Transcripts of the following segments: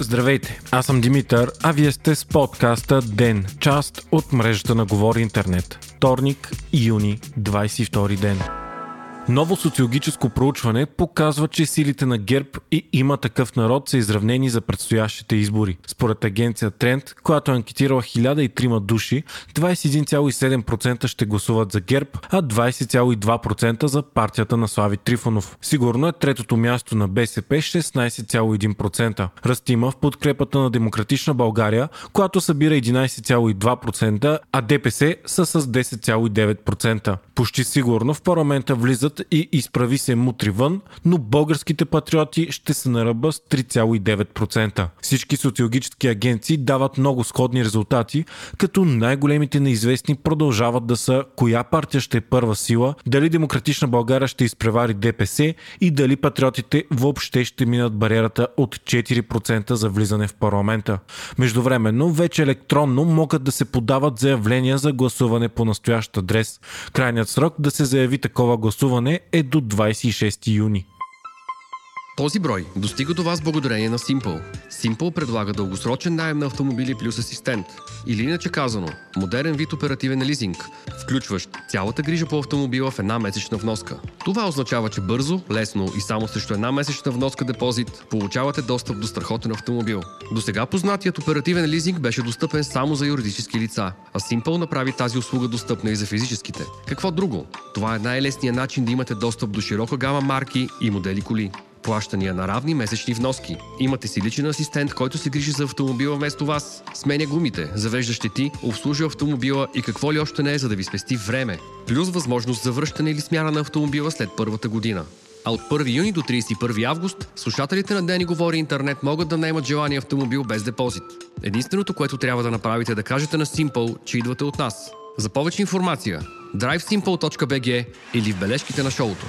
Здравейте, аз съм Димитър, а вие сте с подкаста ДЕН, част от мрежата на Говори Интернет. Вторник, юни, 22 ден. Ново социологическо проучване показва, че силите на ГЕРБ и има такъв народ са изравнени за предстоящите избори. Според агенция Тренд, която е анкетирала 1003 души, 21,7% ще гласуват за ГЕРБ, а 20,2% за партията на Слави Трифонов. Сигурно е третото място на БСП 16,1%. Растима в подкрепата на Демократична България, която събира 11,2%, а ДПС са с 10,9%. Почти сигурно в парламента влизат и изправи се мутри вън, но българските патриоти ще са на ръба с 3,9%. Всички социологически агенции дават много сходни резултати, като най-големите неизвестни продължават да са коя партия ще е първа сила, дали Демократична България ще изпревари ДПС и дали патриотите въобще ще минат бариерата от 4% за влизане в парламента. Междувременно, вече електронно могат да се подават заявления за гласуване по настоящ адрес. Крайният срок да се заяви такова гласуване гласуване е до 26 юни. Този брой достига до вас благодарение на Simple. Simple предлага дългосрочен найем на автомобили плюс асистент. Или иначе казано, модерен вид оперативен лизинг, включващ цялата грижа по автомобила в една месечна вноска. Това означава, че бързо, лесно и само срещу една месечна вноска депозит получавате достъп до страхотен автомобил. До сега познатият оперативен лизинг беше достъпен само за юридически лица, а Simple направи тази услуга достъпна и за физическите. Какво друго? Това е най-лесният начин да имате достъп до широка гама марки и модели коли плащания на равни месечни вноски. Имате си личен асистент, който се грижи за автомобила вместо вас. Сменя гумите, завежда щети, обслужва автомобила и какво ли още не е, за да ви спести време. Плюс възможност за връщане или смяна на автомобила след първата година. А от 1 юни до 31 август слушателите на Дени Говори Интернет могат да наемат желания автомобил без депозит. Единственото, което трябва да направите е да кажете на Simple, че идвате от нас. За повече информация drivesimple.bg или в бележките на шоуто.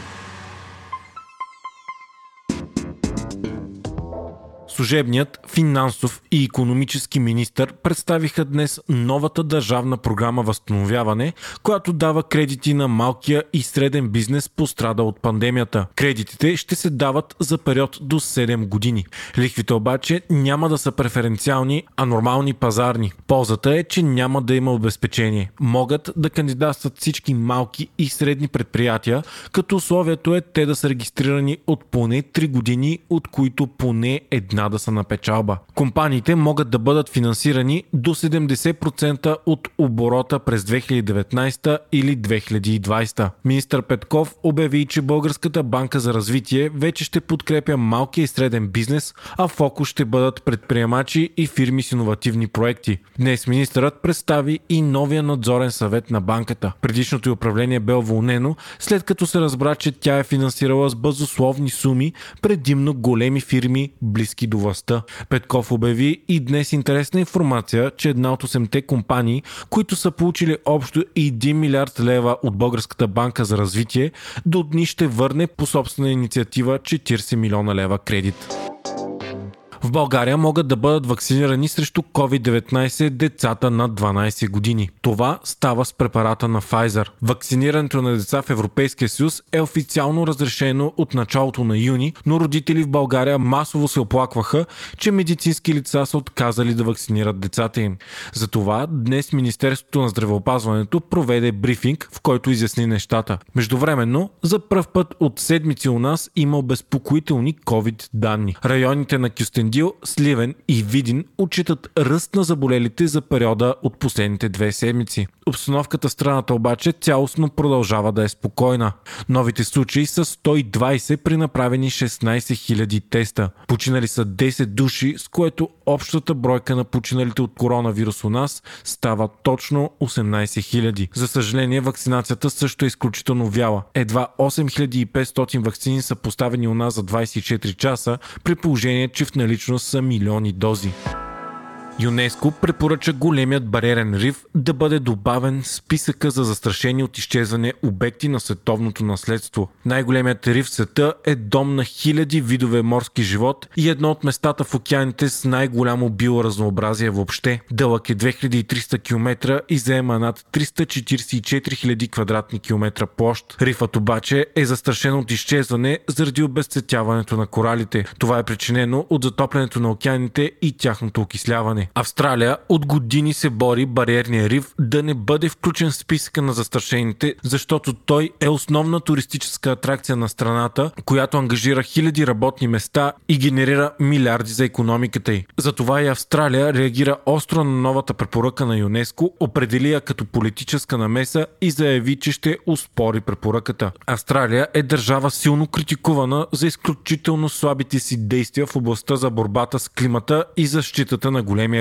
Служебният финансов и економически министр представиха днес новата държавна програма Възстановяване, която дава кредити на малкия и среден бизнес пострада от пандемията. Кредитите ще се дават за период до 7 години. Лихвите обаче няма да са преференциални, а нормални пазарни. Ползата е, че няма да има обезпечение. Могат да кандидатстват всички малки и средни предприятия, като условието е те да са регистрирани от поне 3 години, от които поне една да са на печалба. Компаниите могат да бъдат финансирани до 70% от оборота през 2019 или 2020. Министър Петков обяви, че Българската банка за развитие вече ще подкрепя малкия и среден бизнес, а фокус ще бъдат предприемачи и фирми с иновативни проекти. Днес министърът представи и новия надзорен съвет на банката. Предишното й управление бе уволнено, след като се разбра, че тя е финансирала с бъзословни суми предимно големи фирми, близки до властта. Петков обяви и днес интересна информация, че една от 8-те компании, които са получили общо 1 милиард лева от Българската банка за развитие, до дни ще върне по собствена инициатива 40 милиона лева кредит. В България могат да бъдат вакцинирани срещу COVID-19 децата над 12 години. Това става с препарата на Pfizer. Вакцинирането на деца в Европейския съюз е официално разрешено от началото на юни, но родители в България масово се оплакваха, че медицински лица са отказали да вакцинират децата им. Затова днес Министерството на здравеопазването проведе брифинг, в който изясни нещата. Междувременно, за първ път от седмици у нас има обезпокоителни COVID данни. Районите на Кюстен Кюстендил, Сливен и Видин отчитат ръст на заболелите за периода от последните две седмици. Обстановката в страната обаче цялостно продължава да е спокойна. Новите случаи са 120 при направени 16 000 теста. Починали са 10 души, с което общата бройка на починалите от коронавирус у нас става точно 18 000. За съжаление, вакцинацията също е изключително вяла. Едва 8500 вакцини са поставени у нас за 24 часа, при положение, че в наличност са милиони дози. ЮНЕСКО препоръча големият баререн риф да бъде добавен в списъка за застрашени от изчезване обекти на световното наследство. Най-големият риф в света е дом на хиляди видове морски живот и едно от местата в океаните с най-голямо биоразнообразие въобще. Дълъг е 2300 км и заема над 344 000 квадратни километра площ. Рифът обаче е застрашен от изчезване заради обезцветяването на коралите. Това е причинено от затоплянето на океаните и тяхното окисляване. Австралия от години се бори бариерния риф да не бъде включен в списъка на застрашените, защото той е основна туристическа атракция на страната, която ангажира хиляди работни места и генерира милиарди за економиката й. Затова и Австралия реагира остро на новата препоръка на ЮНЕСКО, определи я като политическа намеса и заяви, че ще успори препоръката. Австралия е държава силно критикувана за изключително слабите си действия в областта за борбата с климата и защитата на големия